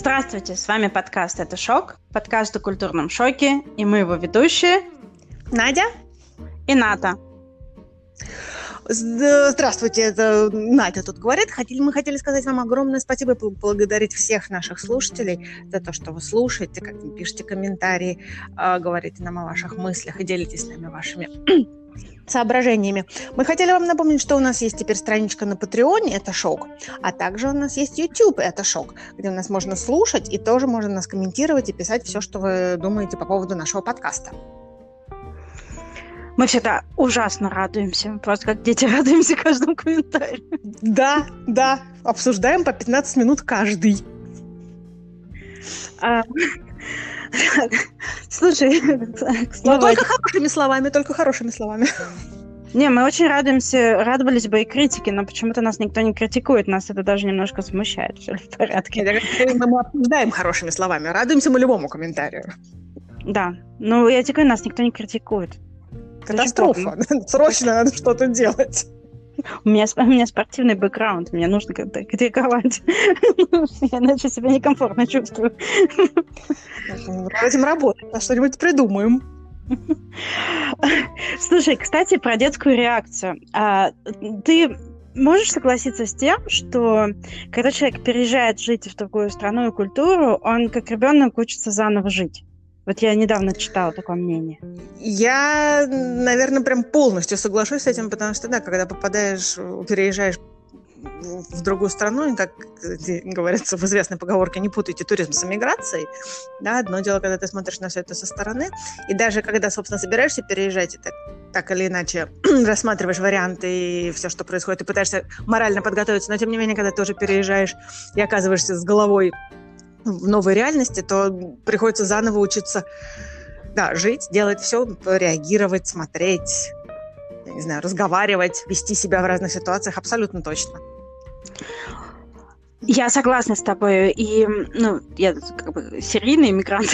Здравствуйте, с вами подкаст «Это шок», подкаст о культурном шоке, и мы его ведущие Надя и Ната. Здравствуйте, это Надя тут говорит. Хотели, мы хотели сказать вам огромное спасибо, поблагодарить всех наших слушателей за то, что вы слушаете, как вы пишете комментарии, а, говорите нам о ваших мыслях и делитесь с нами вашими соображениями. Мы хотели вам напомнить, что у нас есть теперь страничка на Патреоне, это шок, а также у нас есть YouTube, это шок, где у нас можно слушать и тоже можно нас комментировать и писать все, что вы думаете по поводу нашего подкаста. Мы всегда ужасно радуемся, просто как дети радуемся каждому комментарию. Да, да, обсуждаем по 15 минут каждый. А, Слушай. Ну, только хорошими словами, только хорошими словами. Не, мы очень радуемся, радовались бы и критике, но почему-то нас никто не критикует, нас это даже немножко смущает, все в порядке. Мы обсуждаем хорошими словами, радуемся мы любому комментарию. Да, но я тебе говорю, нас никто не критикует. Катастрофа, срочно надо что-то делать. У меня, у меня спортивный бэкграунд, мне нужно как-то критиковать, я иначе себя некомфортно чувствую. Этим работать, а что-нибудь придумаем. Слушай, кстати, про детскую реакцию. А, ты можешь согласиться с тем, что когда человек переезжает жить в другую страну и культуру, он как ребенок учится заново жить? Вот я недавно читала такое мнение. Я, наверное, прям полностью соглашусь с этим, потому что, да, когда попадаешь, переезжаешь в другую страну, и, как говорится в известной поговорке, не путайте туризм с эмиграцией. Да, одно дело, когда ты смотришь на все это со стороны, и даже когда, собственно, собираешься переезжать, и так, так или иначе рассматриваешь варианты и все, что происходит, и пытаешься морально подготовиться, но тем не менее, когда ты уже переезжаешь и оказываешься с головой в новой реальности, то приходится заново учиться да, жить, делать все, реагировать, смотреть, я не знаю, разговаривать, вести себя в разных ситуациях абсолютно точно. Я согласна с тобой. И, ну, я как бы серийный иммигрант.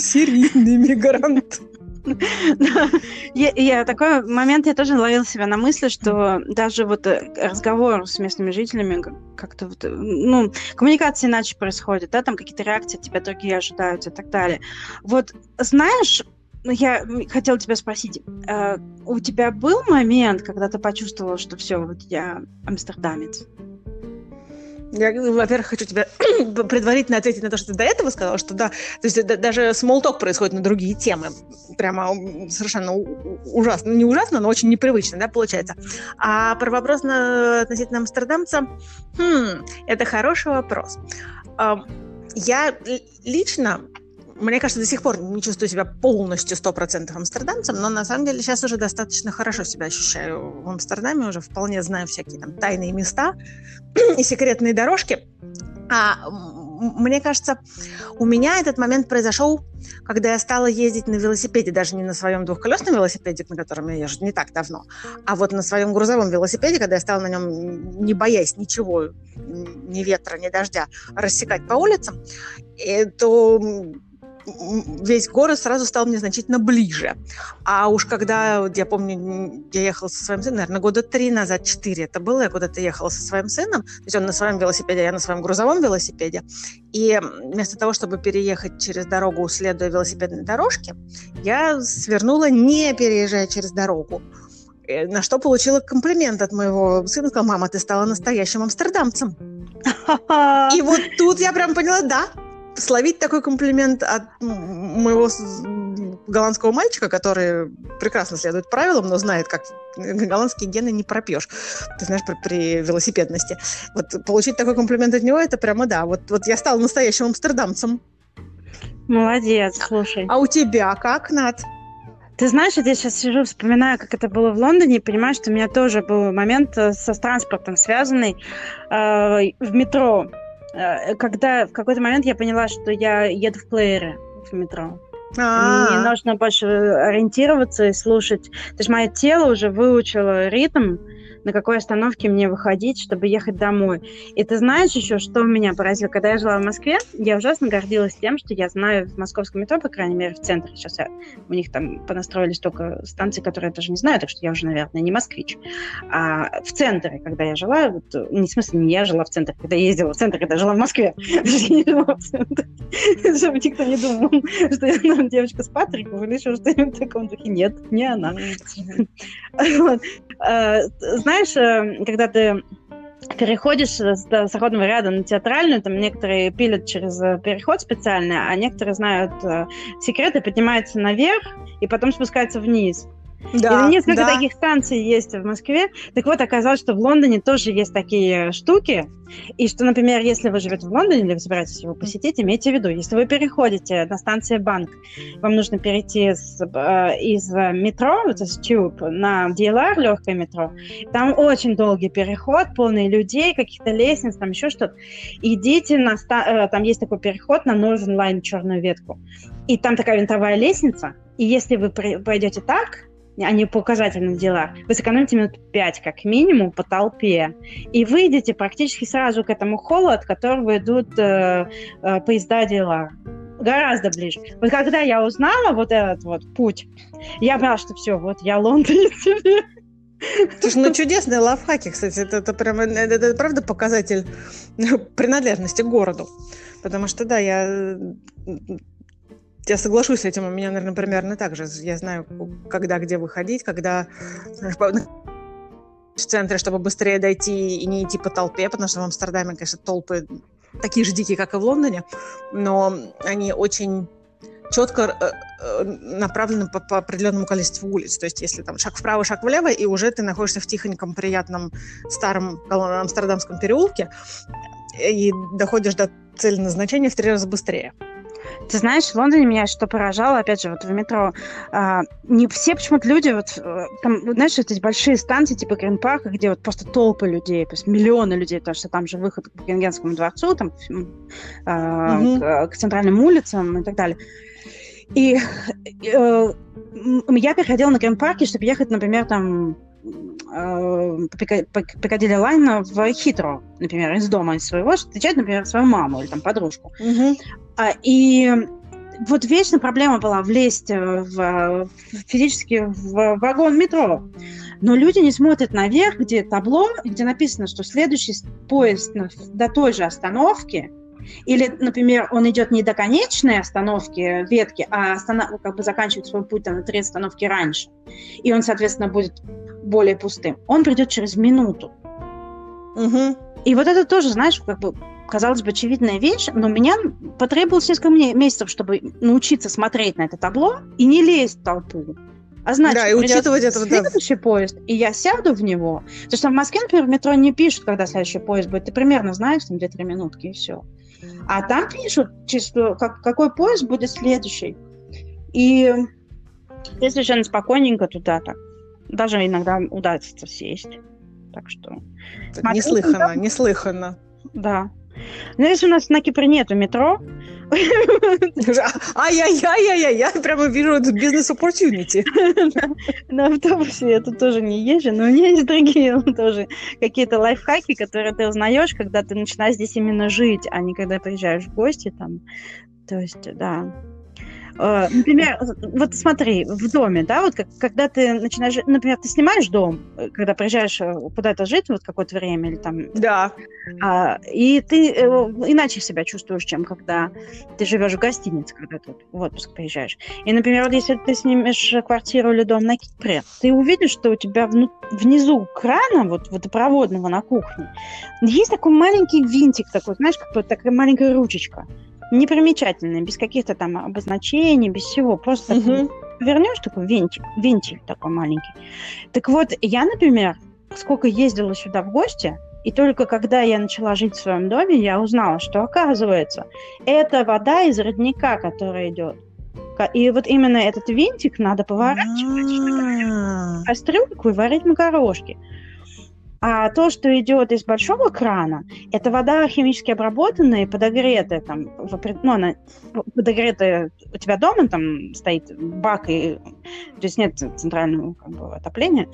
Серийный иммигрант. я, такой момент я тоже ловила себя на мысли, что даже вот э, разговор с местными жителями как-то вот, э, ну, коммуникация иначе происходит, да, там какие-то реакции тебя другие ожидаются и так далее. Вот знаешь, ну, я хотела тебя спросить, э, у тебя был момент, когда ты почувствовала, что все, вот я амстердамец? Я, во-первых, хочу тебя предварительно ответить на то, что ты до этого сказала, что да, то есть да, даже смолток происходит на другие темы. Прямо совершенно ужасно. Не ужасно, но очень непривычно, да, получается. А про вопрос на, относительно амстердамца, хм, это хороший вопрос. Я лично мне кажется, до сих пор не чувствую себя полностью сто процентов амстердамцем, но на самом деле сейчас уже достаточно хорошо себя ощущаю в Амстердаме, уже вполне знаю всякие там тайные места и секретные дорожки. А мне кажется, у меня этот момент произошел, когда я стала ездить на велосипеде, даже не на своем двухколесном велосипеде, на котором я езжу не так давно, а вот на своем грузовом велосипеде, когда я стала на нем, не боясь ничего, ни ветра, ни дождя, рассекать по улицам, то весь город сразу стал мне значительно ближе. А уж когда, я помню, я ехала со своим сыном, наверное, года три назад, четыре это было, я куда-то ехала со своим сыном, то есть он на своем велосипеде, а я на своем грузовом велосипеде, и вместо того, чтобы переехать через дорогу, следуя велосипедной дорожке, я свернула, не переезжая через дорогу, э, на что получила комплимент от моего сына. Сказал, мама, ты стала настоящим амстердамцем. И вот тут я прям поняла, да, словить такой комплимент от моего голландского мальчика, который прекрасно следует правилам, но знает, как голландские гены не пропьешь. Ты знаешь, при, при велосипедности. Вот получить такой комплимент от него, это прямо да. Вот, вот я стала настоящим амстердамцем. Молодец, слушай. А у тебя как, Над? Ты знаешь, вот я сейчас сижу, вспоминаю, как это было в Лондоне, и понимаю, что у меня тоже был момент э, со транспортом связанный э, в метро. Э, когда в какой-то момент я поняла, что я еду в плеере в метро. А-а-а. Мне нужно больше ориентироваться и слушать. То есть мое тело уже выучило ритм на какой остановке мне выходить, чтобы ехать домой. И ты знаешь еще, что меня поразило? Когда я жила в Москве, я ужасно гордилась тем, что я знаю в московском метро, по крайней мере, в центре. Сейчас я, у них там понастроили столько станций, которые я даже не знаю, так что я уже, наверное, не москвич. А в центре, когда я жила, вот, не в смысле, не я жила в центре, когда я ездила в центр, когда я жила в Москве, не жила в центре. Чтобы никто не думал, что я ну, девочка с Патриком или еще что-нибудь в таком духе. Нет, не она. А, знаешь, э, когда ты переходишь с заходного ряда на театральную, там некоторые пилят через э, переход специальный, а некоторые знают э, секреты, поднимаются наверх и потом спускаются вниз. Да, и несколько да. таких станций есть в Москве. Так вот, оказалось, что в Лондоне тоже есть такие штуки. И что, например, если вы живете в Лондоне или вы собираетесь его посетить, имейте в виду, если вы переходите на станции Банк, вам нужно перейти с, э, из метро, вот из Tube, на DLR, легкое метро. Там очень долгий переход, полный людей, каких-то лестниц, там еще что-то. Идите на... Ста- э, там есть такой переход на Northern Line, черную ветку. И там такая винтовая лестница. И если вы пойдете так, а не по указательным делам, вы сэкономите минут 5 как минимум по толпе. И выйдете практически сразу к этому холлу, от которого идут э, э, поезда дела. Гораздо ближе. Вот когда я узнала вот этот вот путь, я поняла, что все, вот я Лондоне себе. Слушай, ну чудесные лайфхаки, кстати, это, это прям, это, это правда показатель принадлежности к городу. Потому что, да, я я соглашусь с этим. У меня, наверное, примерно так же. Я знаю, когда, где выходить, когда в центре, чтобы быстрее дойти и не идти по толпе, потому что в Амстердаме, конечно, толпы такие же дикие, как и в Лондоне, но они очень четко э, э, направлены по, по определенному количеству улиц. То есть, если там шаг вправо, шаг влево, и уже ты находишься в тихоньком, приятном старом амстердамском переулке и доходишь до цели назначения в три раза быстрее. Ты знаешь, в Лондоне меня что поражало, опять же, вот в метро, а, не все почему-то люди, вот э, там, знаешь, эти большие станции типа Грин Парка, где вот просто толпы людей, то есть миллионы людей, потому что там же выход к Букингемскому дворцу, там, а, угу. к, к центральным улицам и так далее. И э, я переходила на Green Park е, чтобы ехать, например, там э, Piccadilly Line в Хитроу, например, из дома из своего, встречать, например, свою маму или там подружку. Угу. А, и вот вечно проблема была влезть в, физически в вагон метро. Но люди не смотрят наверх, где табло, где написано, что следующий поезд до той же остановки, или, например, он идет не до конечной остановки ветки, а останов... как бы заканчивает свой путь там, на три остановки раньше. И он, соответственно, будет более пустым. Он придет через минуту. Угу. И вот это тоже, знаешь, как бы казалось бы, очевидная вещь, но меня потребовалось несколько месяцев, чтобы научиться смотреть на это табло и не лезть в толпу. А значит, да, и учитывать это следующий да. поезд, и я сяду в него. Потому что в Москве, например, в метро не пишут, когда следующий поезд будет. Ты примерно знаешь, там 2-3 минутки, и все. А там пишут, чисто, как, какой поезд будет следующий. И ты совершенно спокойненько туда так. Даже иногда удастся сесть. Так что... Так неслыханно, неслыханно. Да. Ну, если у нас на Кипре нету метро... Ай-яй-яй-яй-яй, я прямо вижу бизнес-оппортюнити. На автобусе я тут тоже не езжу, но у меня есть другие тоже какие-то лайфхаки, которые ты узнаешь, когда ты начинаешь здесь именно жить, а не когда приезжаешь в гости там. То есть, да, например, вот смотри, в доме, да, вот как, когда ты начинаешь, например, ты снимаешь дом, э, когда приезжаешь э, куда-то жить вот какое-то время или там... Да. А, и ты э, иначе себя чувствуешь, чем когда ты живешь в гостинице, когда ты в отпуск приезжаешь. И, например, вот если ты снимешь квартиру или дом на Кипре, ты увидишь, что у тебя вну- внизу крана, вот водопроводного на кухне, есть такой маленький винтик такой, знаешь, как такая маленькая ручечка непримечательные, без каких-то там обозначений, без всего. Просто угу. вернешь такой вентик, вентиль такой маленький. Так вот, я, например, сколько ездила сюда в гости, и только когда я начала жить в своем доме, я узнала, что оказывается, это вода из родника, которая идет. И вот именно этот винтик надо поворачивать, чтобы кастрюльку и варить макарошки. А то, что идет из большого крана, это вода химически обработанная, подогретая, там, ну, она подогретая у тебя дома, там стоит бак, и, то есть нет центрального как бы, отопления,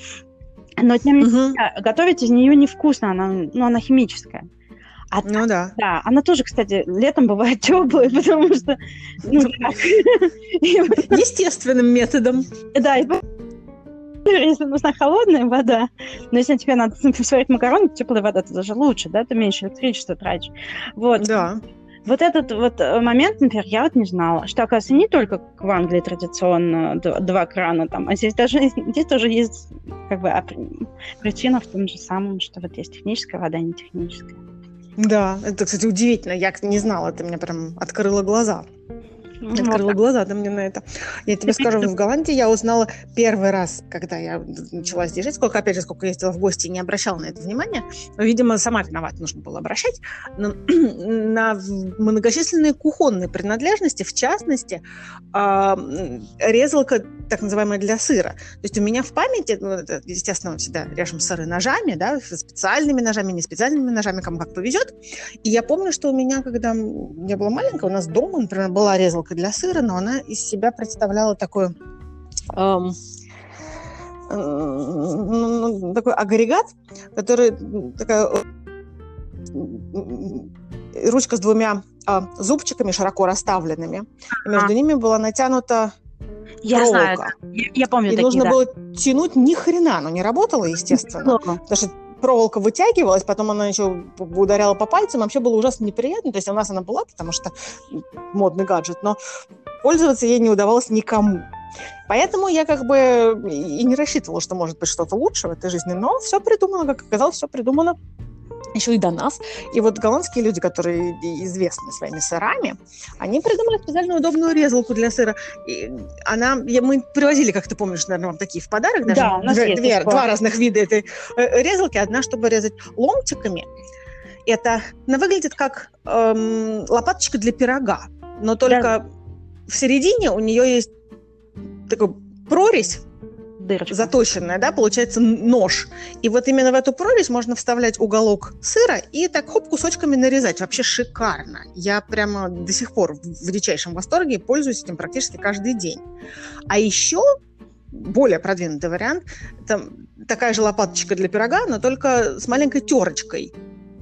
Но тем не менее, готовить из нее невкусно, она, ну, она химическая. А ну да. Да, она тоже, кстати, летом бывает теплая, потому что... Ну, Естественным методом. Да, и если нужна холодная вода, но если тебе надо сварить макароны, теплая вода, это даже лучше, да, ты меньше электричества тратишь. Вот. Да. Вот этот вот э, момент, например, я вот не знала, что, оказывается, не только в Англии традиционно два крана там, а здесь даже здесь тоже есть как бы причина в том же самом, что вот есть техническая вода, не техническая. Да, это, кстати, удивительно. Я не знала, это мне прям открыло глаза. Ну, Открыла глаза да, мне на это. Я тебе скажу, в Голландии я узнала первый раз, когда я начала здесь жить, сколько, опять же, сколько ездила в гости и не обращала на это внимания. Но, видимо, сама виновата, нужно было обращать. Но, на многочисленные кухонные принадлежности, в частности, э, резалка так называемая для сыра. То есть у меня в памяти, ну, это, естественно, мы всегда режем сыры ножами, да, специальными ножами, не специальными ножами, кому как повезет. И я помню, что у меня, когда я была маленькая, у нас дома, например, была резалка для сыра, но она из себя представляла такой, эм, э, такой агрегат, который такая э, ручка с двумя э, зубчиками широко расставленными. И между ними была натянута я проволока. знаю, я, я помню И такие, нужно да. было тянуть ни хрена, оно не работало, естественно. Потому что проволока вытягивалась, потом она еще ударяла по пальцам, вообще было ужасно неприятно. То есть у нас она была, потому что модный гаджет, но пользоваться ей не удавалось никому. Поэтому я как бы и не рассчитывала, что может быть что-то лучше в этой жизни, но все придумано, как оказалось, все придумано еще и до нас. И вот голландские люди, которые известны своими сырами, они придумали специально удобную резалку для сыра. И она, мы привозили, как ты помнишь, наверное, вам такие в подарок. Даже да, у нас две, две, два разных вида этой э, резалки. Одна, чтобы резать ломтиками. Это, она выглядит как эм, лопаточка для пирога, но только да. в середине у нее есть такой прорезь, дырочка. заточенная, да, получается нож. И вот именно в эту прорезь можно вставлять уголок сыра и так хоп кусочками нарезать. Вообще шикарно. Я прямо до сих пор в дичайшем восторге пользуюсь этим практически каждый день. А еще более продвинутый вариант, это такая же лопаточка для пирога, но только с маленькой терочкой.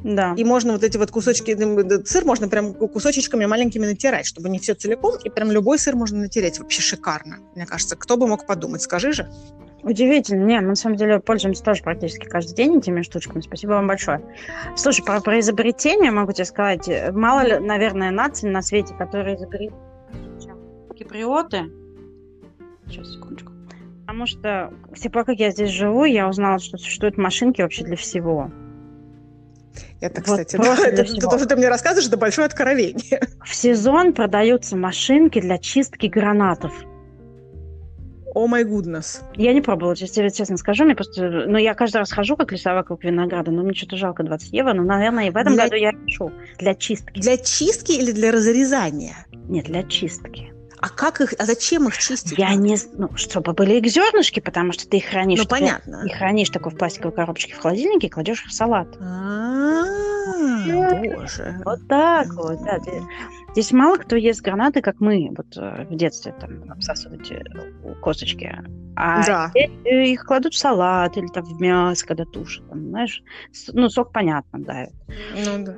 Да. И можно вот эти вот кусочки, сыр можно прям кусочечками маленькими натирать, чтобы не все целиком, и прям любой сыр можно натереть. Вообще шикарно, мне кажется. Кто бы мог подумать, скажи же. Удивительно. Не, мы на самом деле пользуемся тоже практически каждый день этими штучками. Спасибо вам большое. Слушай, про, про изобретение могу тебе сказать. Мало ли, наверное, наций на свете, которые изобрели киприоты. Сейчас, секундочку. Потому что с тех пор, как я здесь живу, я узнала, что существуют машинки вообще для всего. Это, кстати, вот да, это, то, что ты мне рассказываешь, это большое откровение. В сезон продаются машинки для чистки гранатов. О май гуднес. Я не пробовала, тебе честно скажу. Мне просто... Ну, я каждый раз хожу, как лесовая вокруг винограда, но мне что-то жалко 20 евро. Но, наверное, и в этом для... году я решу. Для чистки. Для чистки или для разрезания? Нет, для чистки. А как их, а зачем их чистить? Я не, ну, чтобы были их зернышки, потому что ты их хранишь. Ну, понятно. Их хранишь такой в пластиковой коробочке в холодильнике и кладешь их в салат. Боже. Вот так вот, да. Здесь мало кто ест гранаты, как мы вот э, в детстве там обсасывать э, косточки. А да. их кладут в салат или там в мясо, когда тушат. Там, знаешь, ну, сок понятно, да. Ну да.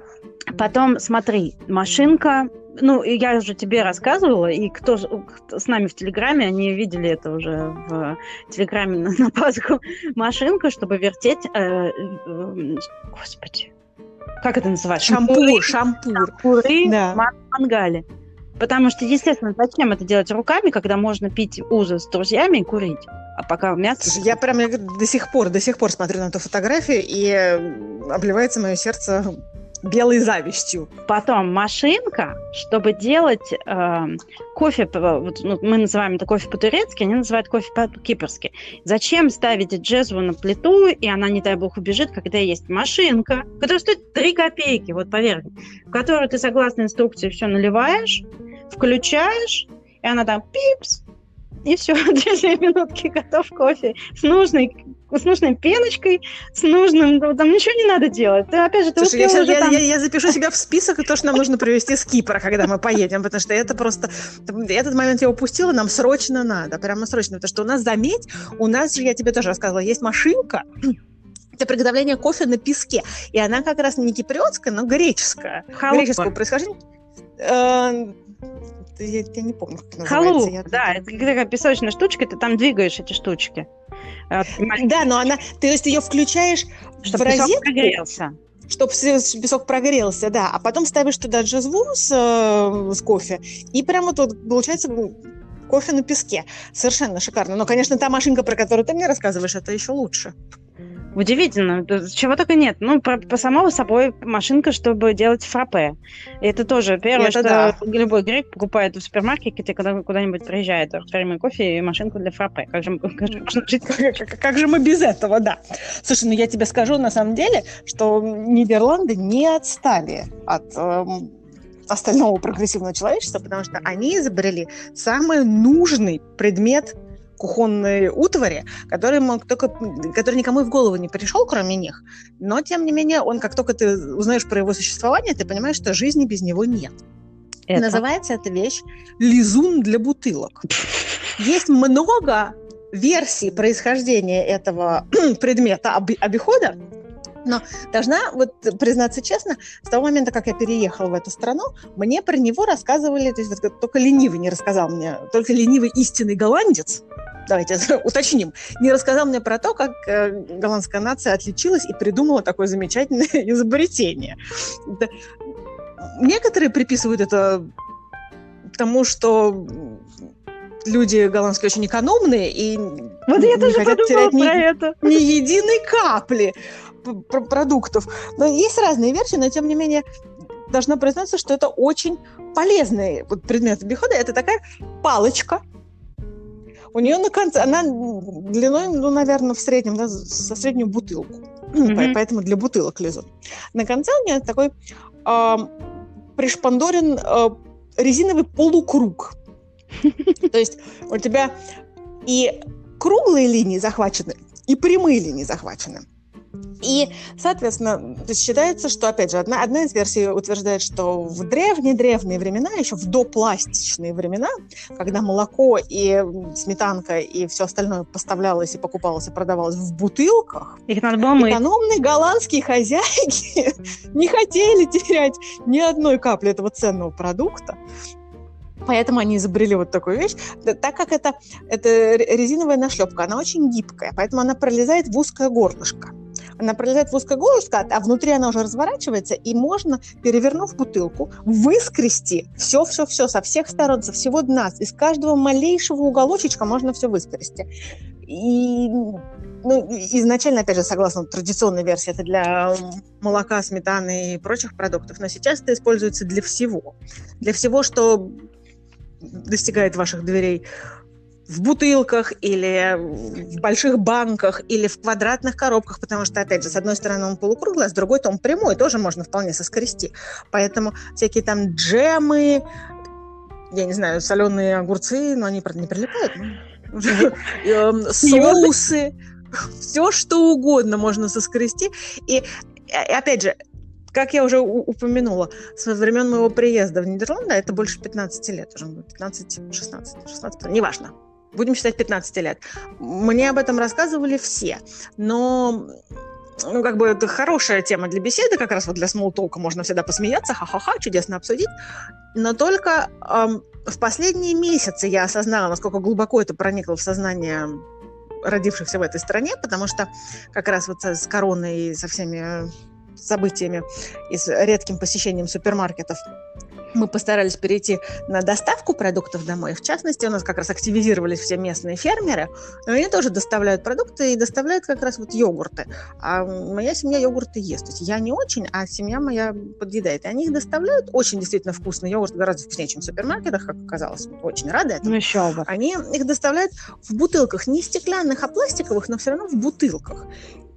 Потом, смотри, машинка, ну, я уже тебе рассказывала, и кто, кто с нами в Телеграме, они видели это уже в Телеграме на, на Пасху, машинка, чтобы вертеть, э, э, господи, как это называется? Шампур, шампур. Шампуры да. в мангале. Потому что, естественно, зачем это делать руками, когда можно пить узы с друзьями и курить? А пока мясо... Слушай, я прям я до сих пор, до сих пор смотрю на эту фотографию, и обливается мое сердце белой завистью. Потом машинка, чтобы делать э, кофе, вот, ну, мы называем это кофе по-турецки, они называют кофе по-кипрски. Зачем ставить джезву на плиту, и она, не дай бог, убежит, когда есть машинка, которая стоит 3 копейки, вот поверь, в которую ты, согласно инструкции, все наливаешь, включаешь, и она там пипс, и все, две минутки готов кофе с нужной с нужной пеночкой, с нужным, там ничего не надо делать. Ты, опять же, ты Слушай, я, уже я, там... я, я запишу себя в список, и то, что нам нужно привезти с Кипра, когда мы поедем, потому что это просто... Этот момент я упустила, нам срочно надо, прямо срочно, потому что у нас, заметь, у нас же, я тебе тоже рассказывала, есть машинка, для приготовления кофе на песке. И она как раз не киприотская, но греческая. Халупа. Греческого происхождения. Э, Я, я не помню, как называется. Халуп, Я- да, это такая песочная штучка, ты там двигаешь эти штучки. Э, Да, но она, то есть ее включаешь Чтобы в песок розетку, прогрелся. чтобы песок прогрелся, да, а потом ставишь туда джазву с, э, с кофе, и прямо тут получается кофе на песке. Совершенно шикарно. Но, конечно, та машинка, про которую ты мне рассказываешь, это еще лучше. Удивительно, чего только нет. Ну, по, по самому собой машинка, чтобы делать фраппе. Это тоже первое, Это что да. любой грек покупает в супермаркете, когда куда-нибудь приезжает, растворимый кофе и машинку для фраппе. Как же, как же можно жить? Как, как же мы без этого, да. Слушай, ну я тебе скажу на самом деле, что Нидерланды не отстали от эм, остального прогрессивного человечества, потому что они изобрели самый нужный предмет кухонной утвари, который мог только, который никому и в голову не пришел, кроме них. Но, тем не менее, он, как только ты узнаешь про его существование, ты понимаешь, что жизни без него нет. Это. Называется эта вещь лизун для бутылок. Есть много версий происхождения этого предмета оби- обихода, но должна вот признаться честно, с того момента, как я переехала в эту страну, мне про него рассказывали, то есть вот только ленивый не рассказал мне, только ленивый истинный голландец, давайте уточним, не рассказал мне про то, как э, голландская нация отличилась и придумала такое замечательное изобретение. Некоторые приписывают это тому, что люди голландские очень экономные и Вот я не тоже хотят терять ни- это. ни единой капли продуктов. Но есть разные версии, но тем не менее должна признаться, что это очень полезный вот предмет обихода. Это такая палочка. У нее на конце, она длиной, ну, наверное, в среднем, да, со среднюю бутылку. По- Поэтому для бутылок лезут. На конце у нее такой ам, пришпандорен а, резиновый полукруг. То есть у тебя и круглые линии захвачены, и прямые линии захвачены. И, соответственно, считается, что, опять же, одна, одна из версий утверждает, что в древние-древние времена, еще в допластичные времена, когда молоко и сметанка и все остальное поставлялось и покупалось и продавалось в бутылках, Их надо было мыть. экономные голландские хозяйки не хотели терять ни одной капли этого ценного продукта. Поэтому они изобрели вот такую вещь. Так как это, это ре- резиновая нашлепка, она очень гибкая, поэтому она пролезает в узкое горлышко. Она пролезает в узкое горлышко, а внутри она уже разворачивается, и можно, перевернув бутылку, выскрести все-все-все со всех сторон, со всего дна, из каждого малейшего уголочечка можно все выскрести. И ну, изначально, опять же, согласно традиционной версии, это для молока, сметаны и прочих продуктов, но сейчас это используется для всего. Для всего, что достигает ваших дверей в бутылках или в больших банках или в квадратных коробках, потому что, опять же, с одной стороны он полукруглый, а с другой то он прямой, тоже можно вполне соскрести. Поэтому всякие там джемы, я не знаю, соленые огурцы, но они, правда, не прилипают. ну, эм, Соусы, все что угодно можно соскрести. И э, опять же, как я уже упомянула, со времен моего приезда в Нидерланды, а это больше 15 лет уже, 15, 16, 16, неважно, будем считать 15 лет. Мне об этом рассказывали все, но ну, как бы это хорошая тема для беседы, как раз вот для смолтолка можно всегда посмеяться, ха-ха-ха, чудесно обсудить, но только эм, в последние месяцы я осознала, насколько глубоко это проникло в сознание родившихся в этой стране, потому что как раз вот с короной и со всеми событиями и с редким посещением супермаркетов мы постарались перейти на доставку продуктов домой. В частности, у нас как раз активизировались все местные фермеры, и они тоже доставляют продукты и доставляют как раз вот йогурты. А моя семья йогурты ест. То есть я не очень, а семья моя подъедает. И они их доставляют. Очень действительно вкусный йогурт, гораздо вкуснее, чем в супермаркетах, как оказалось. Очень рада этому. Ну еще бы. Они их доставляют в бутылках, не стеклянных, а пластиковых, но все равно в бутылках.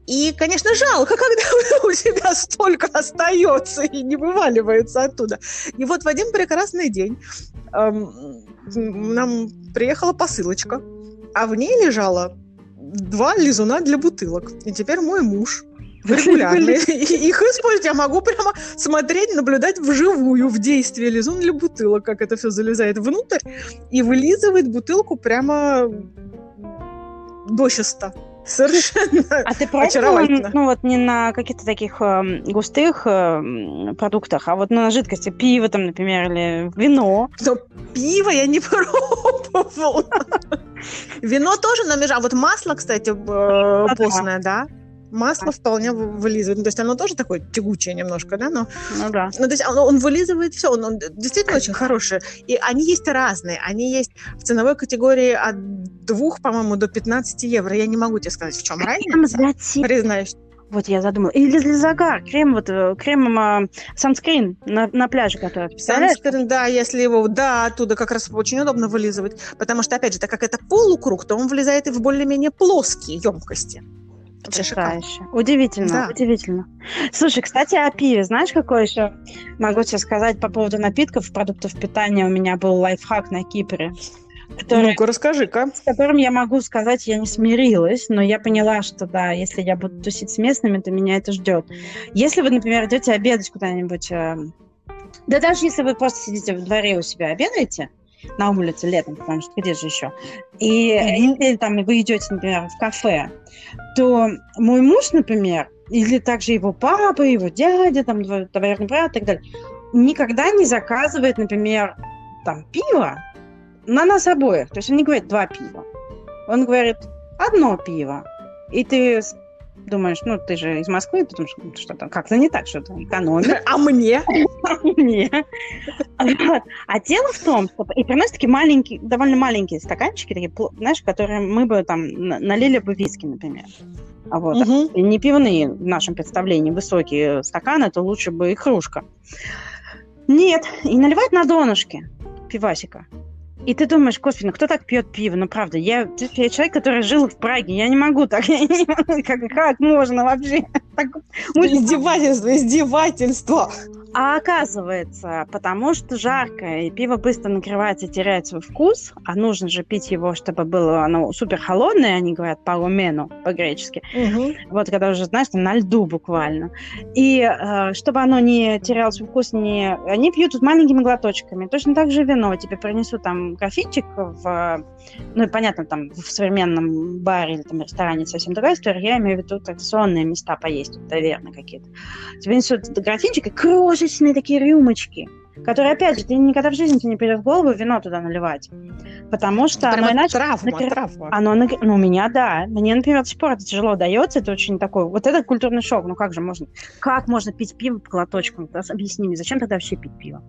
И, конечно, жалко, когда у тебя столько остается и не вываливается оттуда. И вот в один прекрасный день эм, нам приехала посылочка, а в ней лежала два лизуна для бутылок. И теперь мой муж регулярно их использовать. Я могу прямо смотреть, наблюдать вживую, в действии лизун для бутылок, как это все залезает внутрь и вылизывает бутылку прямо дочисто. Совершенно А ты пробовала, ну вот не на каких-то таких э, густых э, продуктах, а вот на жидкости, пиво там, например, или вино? Но пиво я не пробовала. Вино тоже намежа. А вот масло, кстати, э, постное, да? Масло вполне вылизывает. Ну, то есть оно тоже такое тягучее немножко, да? Но, ну да. Ну, то есть он, он вылизывает все, он, он действительно очень хороший. И они есть разные. Они есть в ценовой категории от двух, по-моему, до 15 евро. Я не могу тебе сказать, в чем разница. Признаюсь. Вот я задумала. Или для загар. Крем, вот, э, крем э, санскрин на, на пляже, который, Санскрин, да, если его, да, оттуда как раз очень удобно вылизывать. Потому что, опять же, так как это полукруг, то он влезает и в более-менее плоские емкости. Потрясающе. Удивительно, да. удивительно. Слушай, кстати, о пиве. Знаешь, какой еще могу тебе сказать по поводу напитков, продуктов питания? У меня был лайфхак на Кипре. Который, Ну-ка, расскажи-ка. С которым я могу сказать, я не смирилась, но я поняла, что да, если я буду тусить с местными, то меня это ждет. Если вы, например, идете обедать куда-нибудь, э, да даже если вы просто сидите в дворе у себя обедаете, на улице летом, потому что где же еще? И mm-hmm. или там вы идете, например, в кафе, то мой муж, например, или также его папа, его дядя, там, двоюродный брат и так далее, никогда не заказывает, например, там, пиво на нас обоих. То есть он не говорит два пива. Он говорит одно пиво. И ты думаешь, ну, ты же из Москвы, потому что ну, что-то как-то не так, что-то экономит. А мне? А мне. А дело в том, что и приносят такие маленькие, довольно маленькие стаканчики, такие, знаешь, которые мы бы там налили бы виски, например. А вот. Угу. Не пивные в нашем представлении высокие стаканы, то лучше бы и кружка. Нет, и наливать на донышке пивасика. И ты думаешь, господи, ну кто так пьет пиво? Ну, правда, я, я человек, который жил в Праге, я не могу так, я не могу, как, как можно вообще? Так, издевательство, издевательство. А оказывается, потому что жарко, и пиво быстро нагревается и теряет свой вкус, а нужно же пить его, чтобы было оно супер холодное, они говорят парумену по-гречески. Угу. Вот когда уже, знаешь, там на льду буквально. И э, чтобы оно не теряло свой вкус, не... они пьют тут маленькими глоточками. Точно так же вино. Тебе принесут там кофейчик в... Ну, и понятно, там в современном баре или там ресторане совсем другая история. Я имею в виду традиционные места поесть, таверны какие-то. Тебе несут графинчик и крошечный крошечные такие рюмочки, которые, опять же, ты никогда в жизни тебе не придет в голову вино туда наливать. Потому что оно иначе... Травма, нагр... травма. Оно, ну, у меня, да. Мне, например, до сих пор это тяжело дается, это очень такой... Вот это культурный шок. Ну, как же можно... Как можно пить пиво по глоточкам? Объясни мне, зачем тогда вообще пить пиво?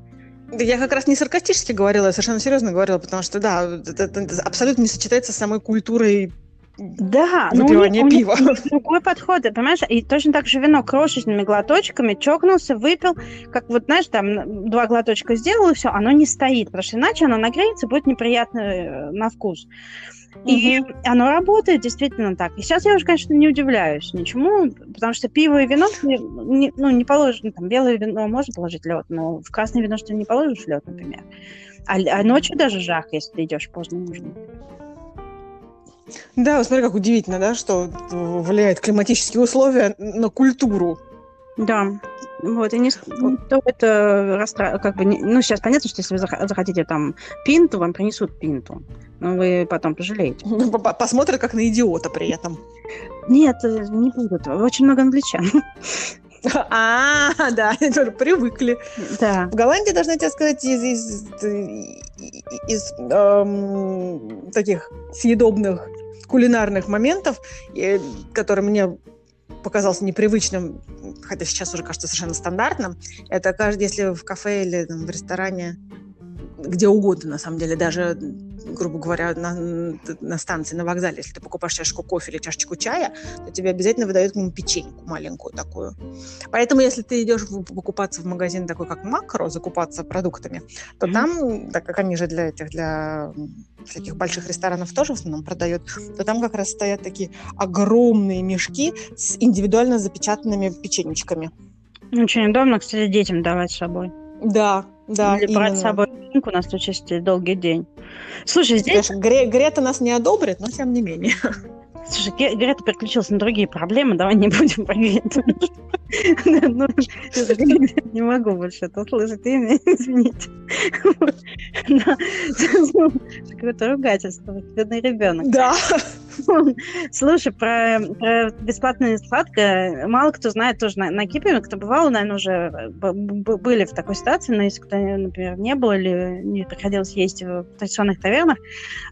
Я как раз не саркастически говорила, я совершенно серьезно говорила, потому что, да, это, это абсолютно не сочетается с самой культурой да, но у них, пива. У них другой подход, понимаешь? И точно так же вино крошечными глоточками чокнулся, выпил, как вот, знаешь, там два глоточка сделал, и все, оно не стоит, потому что иначе оно нагреется, будет неприятно э, на вкус. И угу. оно работает действительно так. И сейчас я уже, конечно, не удивляюсь ничему, потому что пиво и вино, не, ну, не положено, там, белое вино можно положить лед, но в красное вино что не положишь лед, например. А, а ночью даже жарко, если ты идешь поздно ужинать. Да, вот смотри, как удивительно, да, что влияют климатические условия на культуру. Да, вот, и не то это расстра... как бы, ну, сейчас понятно, что если вы захотите там пинту, вам принесут пинту, но вы потом пожалеете. Ну, посмотрят как на идиота при этом. Нет, э, не будут. Очень много англичан. А, да, они тоже привыкли. Да. В Голландии, должна тебе сказать, из, из, из эм, таких съедобных кулинарных моментов, который мне показался непривычным, хотя сейчас уже кажется совершенно стандартным, это если в кафе или там, в ресторане где угодно, на самом деле, даже, грубо говоря, на, на станции, на вокзале, если ты покупаешь чашечку кофе или чашечку чая, то тебе обязательно выдают к нему печеньку маленькую такую. Поэтому, если ты идешь покупаться в магазин такой, как Макро, закупаться продуктами, то mm-hmm. там, так как они же для этих, для всяких больших ресторанов тоже в основном продают, то там как раз стоят такие огромные мешки с индивидуально запечатанными печенечками. Очень удобно, кстати, детям давать с собой. Да, да. Или брать с собой у нас тут чисто долгий день. Слушай, здесь... Конечно, Гре- Грета нас не одобрит, но тем не менее. Слушай, Грета переключилась на другие проблемы, давай не будем про Грету. Ну, не могу больше это слышать имя, извините. Какое-то ругательство, бедный ребенок. Да. Слушай, про, про бесплатное сладкое мало кто знает тоже на, на Кипре, кто бывал, наверное, уже были в такой ситуации, но если кто, например, не был или не приходилось есть в традиционных тавернах,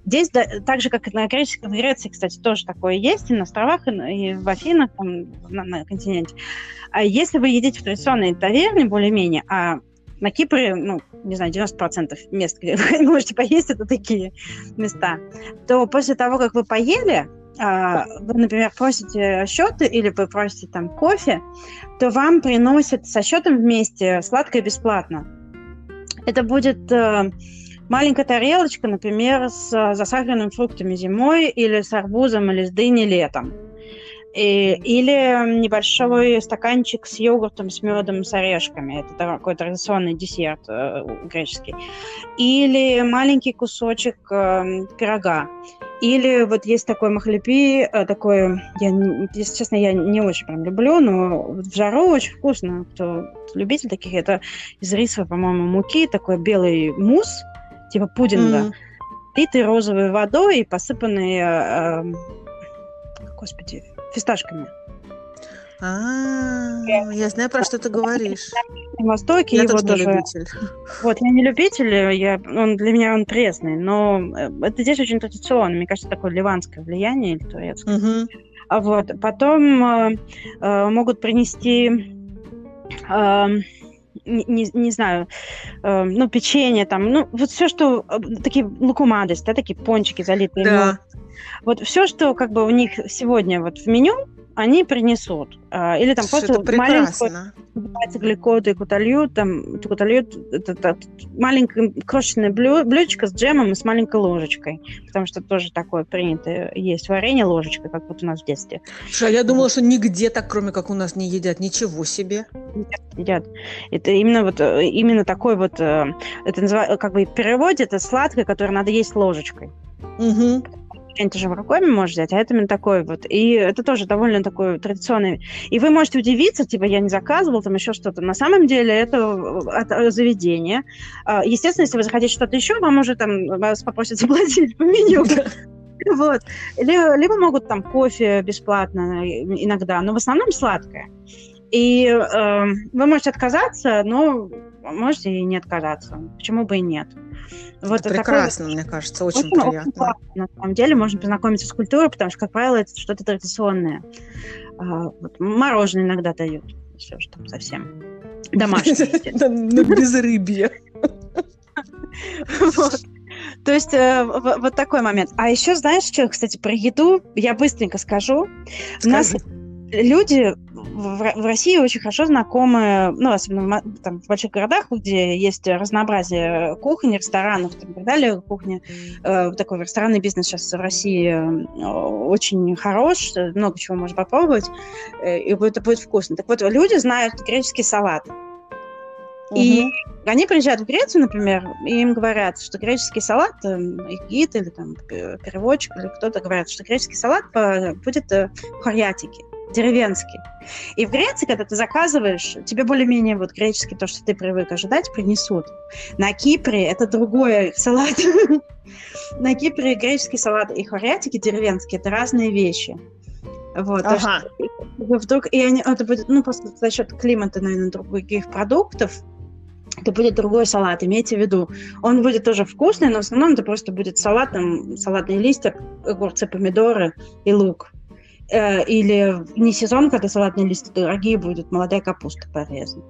здесь да, так же, как и на греческом, в Греции, кстати, тоже такое есть, и на островах, и в Афинах, там, на, на континенте. А если вы едите в традиционной таверне, более-менее, а на Кипре, ну, не знаю, 90% мест, где вы можете поесть, это такие места, то после того, как вы поели, а, вы, например, просите счеты или вы просите там кофе, то вам приносят со счетом вместе сладкое бесплатно. Это будет э, маленькая тарелочка, например, с засахаренными фруктами зимой или с арбузом или с дыней летом. И, или небольшой стаканчик с йогуртом, с медом, с орешками. Это такой традиционный десерт э, греческий. Или маленький кусочек э, пирога. Или вот есть такой махлепи, э, такой, я, если честно, я не очень прям люблю, но в жару очень вкусно. Кто любитель таких, это из рисовой, по-моему, муки, такой белый мусс, типа пудинга, mm. литый розовой водой и посыпанный, э, э, господи, фисташками. А, я знаю, про что ты говоришь. На Востоке я его тоже не любитель. Вот, я не любитель, я, он, для меня он пресный, но э, это здесь очень традиционно. Мне кажется, такое ливанское влияние или турецкое. Угу. А вот, потом э, э, могут принести... Э, не, не знаю, э, ну, печенье там, ну, вот все, что, э, такие лукумадос, да, такие пончики залитые. Да. Вот все, что как бы у них сегодня вот в меню, они принесут. А, или там просто маленькую гликоды и кутальют, там кутальют, это, это, маленькое крошечное блю, блюдечко с джемом и с маленькой ложечкой, потому что тоже такое принято есть варенье ложечкой, как вот у нас в детстве. Слушай, а я думала, что нигде так, кроме как у нас, не едят. Ничего себе. Едят. Это именно вот э, именно такой вот, э, это называется, как бы в переводе, это сладкое, которое надо есть ложечкой. Угу что-нибудь уже руками можешь взять, а это именно такой вот. И это тоже довольно такой традиционный. И вы можете удивиться, типа, я не заказывал, там еще что-то. На самом деле это от заведение. А, естественно, если вы захотите что-то еще, вам уже там вас попросят заплатить по меню. Вот. Либо, либо могут там кофе бесплатно иногда, но в основном сладкое. И э, вы можете отказаться, но можете и не отказаться. Почему бы и нет? Вот это прекрасно, такой, мне кажется, очень, очень приятно. Очень классно, на самом деле можно познакомиться с культурой, потому что, как правило, это что-то традиционное. А, вот, мороженое иногда дают, все же там совсем домашнее. На безрыбье. То есть э, вот такой момент. А еще знаешь, что, кстати, про еду я быстренько скажу. У нас люди в, в России очень хорошо знакомы, ну, особенно в, там, в больших городах, где есть разнообразие кухонь, ресторанов и так далее. Кухня, э, такой ресторанный бизнес сейчас в России э, очень хорош, много чего можно попробовать, э, и это будет вкусно. Так вот, люди знают греческий салат. И они приезжают в Грецию, например, и им говорят, что греческий салат, их гид или там переводчик или кто-то говорит, что греческий салат будет в харьятике деревенский. И в Греции, когда ты заказываешь, тебе более-менее вот греческий, то, что ты привык ожидать, принесут. На Кипре это другой салат. На Кипре греческий салат и хорятики деревенские – это разные вещи. Вот, ага. вдруг, и они, это будет, ну, просто за счет климата, наверное, других продуктов, это будет другой салат, имейте в виду. Он будет тоже вкусный, но в основном это просто будет салат, там, салатные листья, огурцы, помидоры и лук. Э, или не сезон, когда салатные листья дорогие будут, молодая капуста порезана.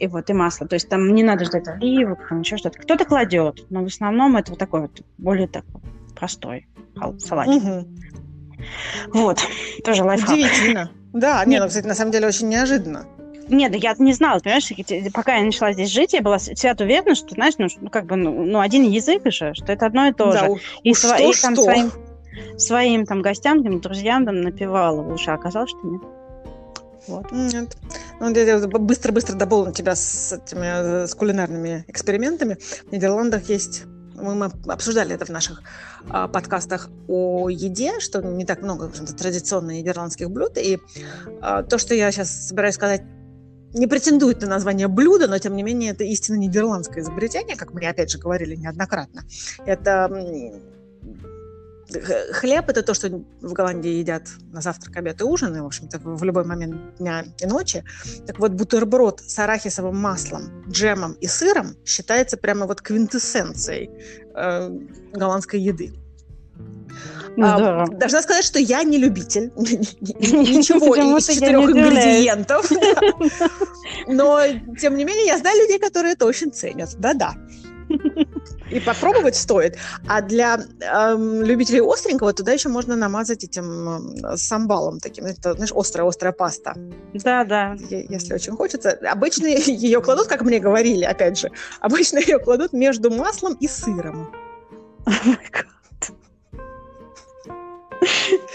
И вот, и масло. То есть там не надо ждать оливок, там еще что-то. Кто-то кладет, но в основном это вот такой вот более такой простой салатик. Угу. Вот, тоже лайфхак. Удивительно. Да, нет, ну, кстати, на самом деле очень неожиданно. Нет, я не знала, понимаешь, пока я начала здесь жить, я была свято уверена, что, знаешь, ну, ну как бы, ну, ну, один язык же, что это одно и то да, же. И, что, и там что? своим своим там гостям, там, друзьям там напевала в а оказалось, что нет. Вот. Нет. Ну, я быстро-быстро дополню тебя с этими э, с кулинарными экспериментами. В Нидерландах есть мы, мы обсуждали это в наших а, подкастах о еде, что не так много традиционных нидерландских блюд. И а, то, что я сейчас собираюсь сказать, не претендует на название блюда, но тем не менее это истинно нидерландское изобретение, как мы опять же говорили неоднократно. Это хлеб это то, что в Голландии едят на завтрак, обед и ужин, и, в общем-то, в любой момент дня и ночи. Так вот, бутерброд с арахисовым маслом, джемом и сыром считается прямо вот квинтэссенцией э, голландской еды. А, должна сказать, что я не любитель ничего из четырех ингредиентов. Но, тем не менее, я знаю людей, которые это очень ценят. Да-да. И попробовать стоит. А для эм, любителей остренького туда еще можно намазать этим э, самбалом таким. Это, знаешь, острая-острая паста. Да, да. Если очень хочется. Обычно ее кладут, как мне говорили, опять же, обычно ее кладут между маслом и сыром.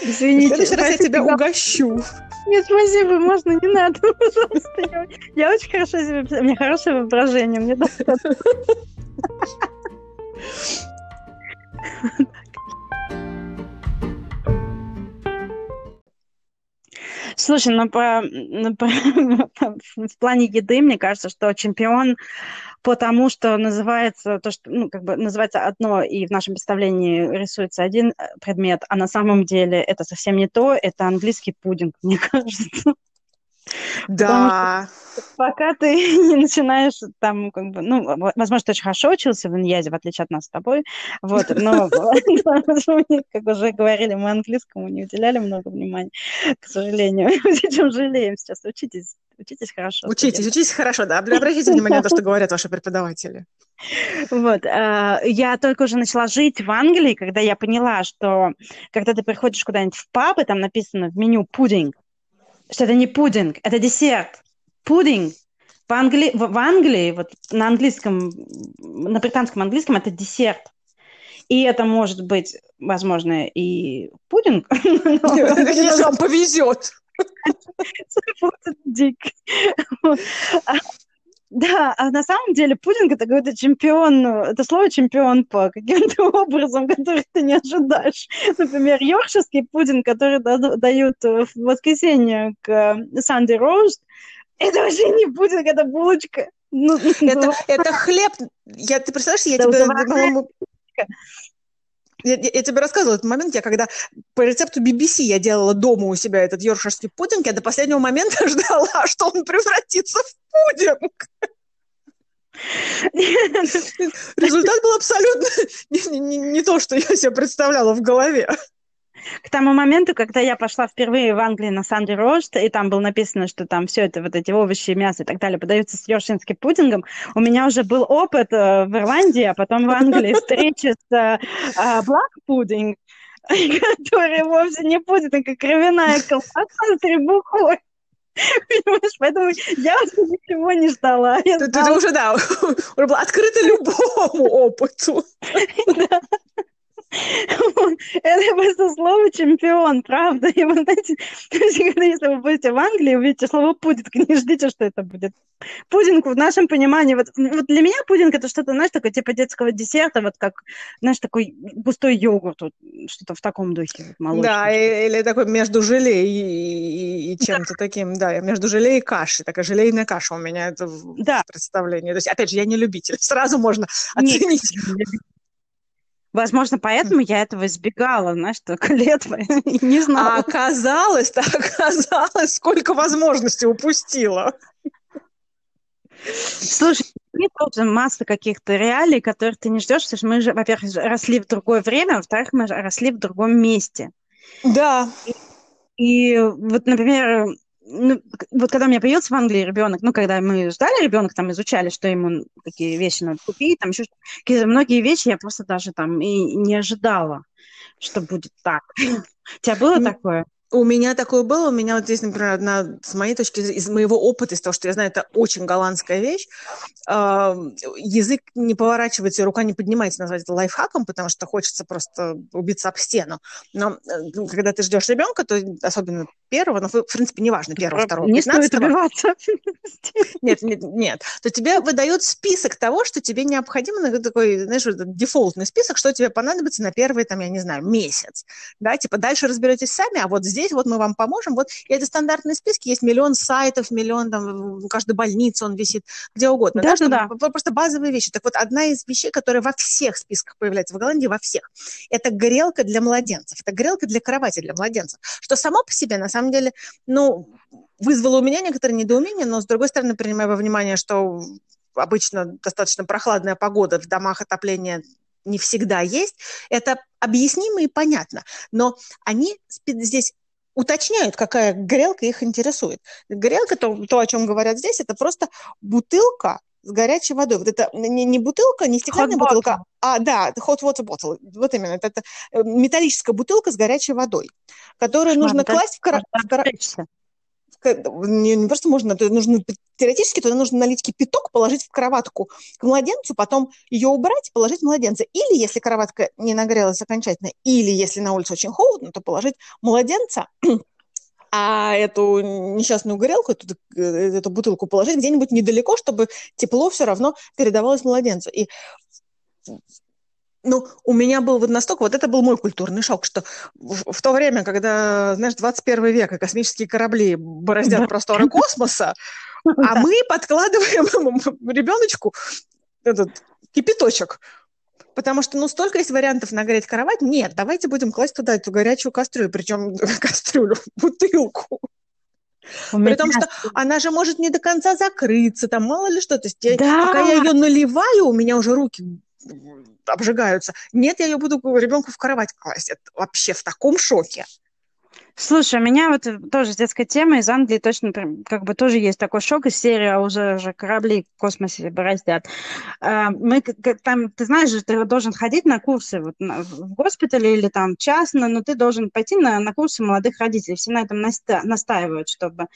Извините. В следующий раз я тебя угощу. Нет, спасибо, можно, не надо, пожалуйста. Я, я очень хорошо себе... У меня хорошее воображение, мне достаточно. Слушай, ну, по, ну по, в плане еды, мне кажется, что чемпион потому что называется то, что, ну, как бы называется одно, и в нашем представлении рисуется один э, предмет, а на самом деле это совсем не то, это английский пудинг, мне кажется. Да. Пока ты не начинаешь там, как бы, ну, возможно, ты очень хорошо учился в Иньязе, в отличие от нас с тобой, вот, но, как уже говорили, мы английскому не уделяли много внимания, к сожалению. Чем жалеем сейчас, учитесь, учитесь хорошо. Учитесь, учитесь хорошо, да, обратите внимание на то, что говорят ваши преподаватели. Вот, э, я только уже начала жить в Англии, когда я поняла, что когда ты приходишь куда-нибудь в паб, и там написано в меню пудинг, что это не пудинг, это десерт. Пудинг в Англии, в, в Англии, вот на английском, на британском английском это десерт. И это может быть, возможно, и пудинг. Если вам повезет. Да, а на самом деле пудинг это какой-то чемпион, это слово чемпион по каким-то образом, который ты не ожидаешь. Например, йоркширский пудинг, который дают в воскресенье к Санди Роуст, это вообще не пудинг, это булочка. Ну, это, это хлеб. Я, ты представляешь, я тебе, по-моему, я, я, я тебе рассказывала этот момент, я когда по рецепту BBC я делала дома у себя этот йоркширский пудинг, я до последнего момента ждала, что он превратится в пудинг. Результат был абсолютно не, не, не то, что я себе представляла в голове к тому моменту, когда я пошла впервые в Англию на Санди Рост, и там было написано, что там все это, вот эти овощи, мясо и так далее, подаются с йоркширским пудингом, у меня уже был опыт э, в Ирландии, а потом в Англии встречи с э, black pudding, который вовсе не пудинг, а кровяная колбаса с требухой. Понимаешь, поэтому я ничего не ждала. Ты, ты, ты уже, да, уже была открыта любому опыту. Да. Это просто слово чемпион, правда. И вы знаете, когда если вы будете в Англии, увидите слово пудинг, не ждите, что это будет. Пудинг в нашем понимании, вот, вот для меня пудинг это что-то, знаешь, такое типа детского десерта, вот как, знаешь, такой густой йогурт, вот, что-то в таком духе. Вот, да, или такой между желе и, и, и чем-то да. таким, да, между желе и кашей, такая желейная каша у меня это да. представление. То есть, опять же, я не любитель, сразу можно оценить. Нет, Возможно, поэтому я этого избегала, знаешь, столько лет, не знала. А оказалось, так оказалось, сколько возможностей упустила. Слушай, мне тоже масса каких-то реалий, которых ты не ждешь, потому что мы же, во-первых, росли в другое время, а во-вторых, мы росли в другом месте. Да. И, и вот, например, ну, вот когда у меня появился в Англии ребенок, ну, когда мы ждали ребенка, там изучали, что ему, какие вещи надо купить, там еще какие многие вещи я просто даже там и не ожидала, что будет так. У тебя было такое? У меня такое было. У меня вот здесь, например, одна, с моей точки зрения, из моего опыта, из того, что я знаю, это очень голландская вещь. Э, язык не поворачивается, рука не поднимается назвать это лайфхаком, потому что хочется просто убиться об стену. Но э, когда ты ждешь ребенка, то особенно первого, ну, в принципе, неважно, первого, второго, Не стоит убиваться. Нет, нет, нет. То тебе выдают список того, что тебе необходимо, ну, такой, знаешь, дефолтный список, что тебе понадобится на первый, там, я не знаю, месяц. Да, типа дальше разберетесь сами, а вот здесь вот мы вам поможем. Вот и это стандартные списки, есть миллион сайтов, миллион, там, в каждой больнице он висит, где угодно. Да, да, да. Просто базовые вещи. Так вот, одна из вещей, которая во всех списках появляется в Голландии, во всех, это грелка для младенцев. Это грелка для кровати для младенцев. Что само по себе, на самом деле, ну, вызвало у меня некоторое недоумение, но, с другой стороны, принимая во внимание, что обычно достаточно прохладная погода, в домах отопление не всегда есть, это объяснимо и понятно. Но они здесь уточняют, какая грелка их интересует. Грелка, то, то, о чем говорят здесь, это просто бутылка с горячей водой. Вот это не, не бутылка, не стеклянная hot бутылка, bottle. а да, hot water bottle. Вот именно, это, это металлическая бутылка с горячей водой, которую Шмар, нужно класть в, кора... в, кора... не, не просто можно, нужно теоретически туда нужно налить кипяток, положить в кроватку к младенцу, потом ее убрать, положить младенца. Или если кроватка не нагрелась окончательно, или если на улице очень холодно, то положить младенца а эту несчастную горелку, эту, э, эту бутылку положить где-нибудь недалеко, чтобы тепло все равно передавалось младенцу. И ну, у меня был вот настолько, вот это был мой культурный шок, что в, в то время, когда, знаешь, 21 век, и космические корабли бороздят да. просторы космоса, а мы подкладываем ребеночку этот кипяточек, потому что, ну, столько есть вариантов нагреть кровать. Нет, давайте будем класть туда эту горячую кастрюлю, причем кастрюлю, бутылку. У При том, что она же может не до конца закрыться, там мало ли что. То есть да. пока я ее наливаю, у меня уже руки обжигаются. Нет, я ее буду ребенку в кровать класть. Это вообще в таком шоке. Слушай, у меня вот тоже с детской темой из Англии точно как бы тоже есть такой шок из серии а уже, уже корабли в космосе бороздят. А, мы там, ты знаешь же, ты должен ходить на курсы вот, в госпитале или там частно, но ты должен пойти на, на курсы молодых родителей. Все на этом наста- настаивают, чтобы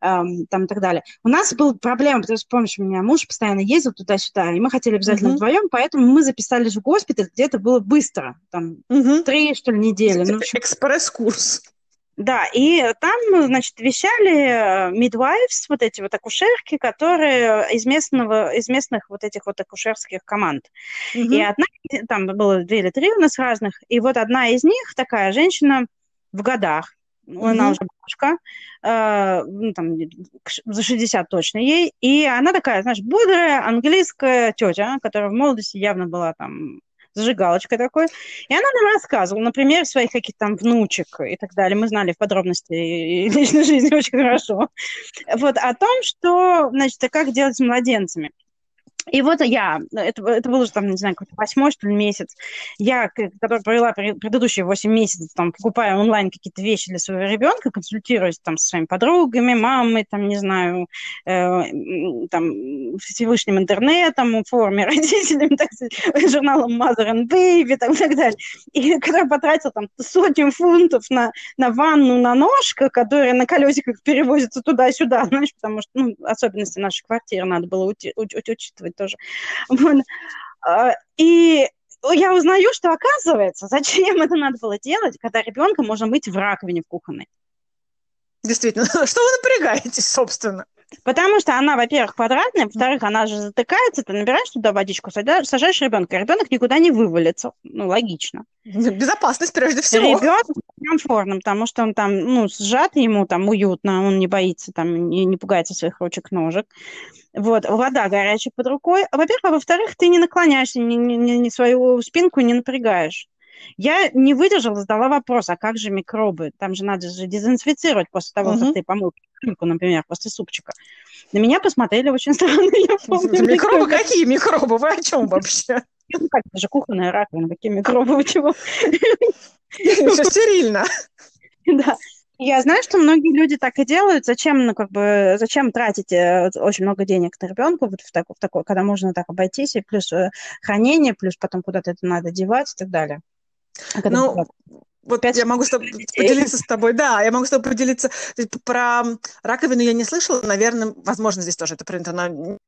там и так далее. У нас была проблема, потому что, помнишь, у меня муж постоянно ездил туда-сюда, и мы хотели обязательно uh-huh. вдвоем, поэтому мы записались в госпиталь, где это было быстро, там, uh-huh. три, что ли, недели. Ну, Экспресс-курс. Да, и там, значит, вещали midwives, вот эти вот акушерки, которые из местного, из местных вот этих вот акушерских команд. Mm-hmm. И одна, там было две или три у нас разных, и вот одна из них, такая женщина в годах, mm-hmm. она уже бабушка, э, ну, там, за 60 точно ей, и она такая, знаешь, бодрая английская тетя, которая в молодости явно была там зажигалочкой такой. И она нам рассказывала, например, своих каких-то там внучек и так далее. Мы знали в подробности личной жизни очень хорошо. Вот о том, что, значит, как делать с младенцами. И вот я, это, это был уже там, не знаю, какой-то восьмой, что ли, месяц, я, который провела предыдущие восемь месяцев, там, покупая онлайн какие-то вещи для своего ребенка, консультируясь там со своими подругами, мамой, там, не знаю, э, там, Всевышним интернетом, форуме родителями, так сказать, журналом Mother and Baby, там, и так далее. И когда я потратила там сотни фунтов на, на ванну на ножках, которая на колесиках перевозится туда-сюда, знаешь, потому что, ну, особенности нашей квартиры надо было учитывать тоже. Вот. А, и я узнаю, что оказывается, зачем это надо было делать, когда ребенка можно быть в раковине в кухонной. Действительно, что вы напрягаетесь, собственно? Потому что она, во-первых, квадратная, во-вторых, она же затыкается, ты набираешь туда водичку, сажаешь ребенка, ребенок никуда не вывалится. Ну, логично. Безопасность прежде всего. Ребенок комфортным, потому что он там, ну, сжат ему там уютно, он не боится там, не, не пугается своих ручек, ножек. Вот, вода горячая под рукой. Во-первых, а во-вторых, ты не наклоняешься, ни, ни, ни свою спинку не напрягаешь. Я не выдержала, задала вопрос, а как же микробы? Там же надо же дезинфицировать после того, угу. как ты помыл кастрюльку, например, после супчика. На меня посмотрели очень странно, я помню. Микробы какие микробы? Вы о чем вообще? Ну как, это же кухонная раковина, какие микробы, вы чего? Все стерильно. Да. Я знаю, что многие люди так и делают. Зачем, ну, как бы, зачем тратить э, очень много денег на ребенка вот в, так, в такой, когда можно так обойтись, и плюс э, хранение, плюс потом куда-то это надо девать и так далее. А ну, вот Пять я могу с тобой поделиться с тобой, да, я могу с тобой поделиться. Про раковину я не слышала, наверное, возможно, здесь тоже это принято, но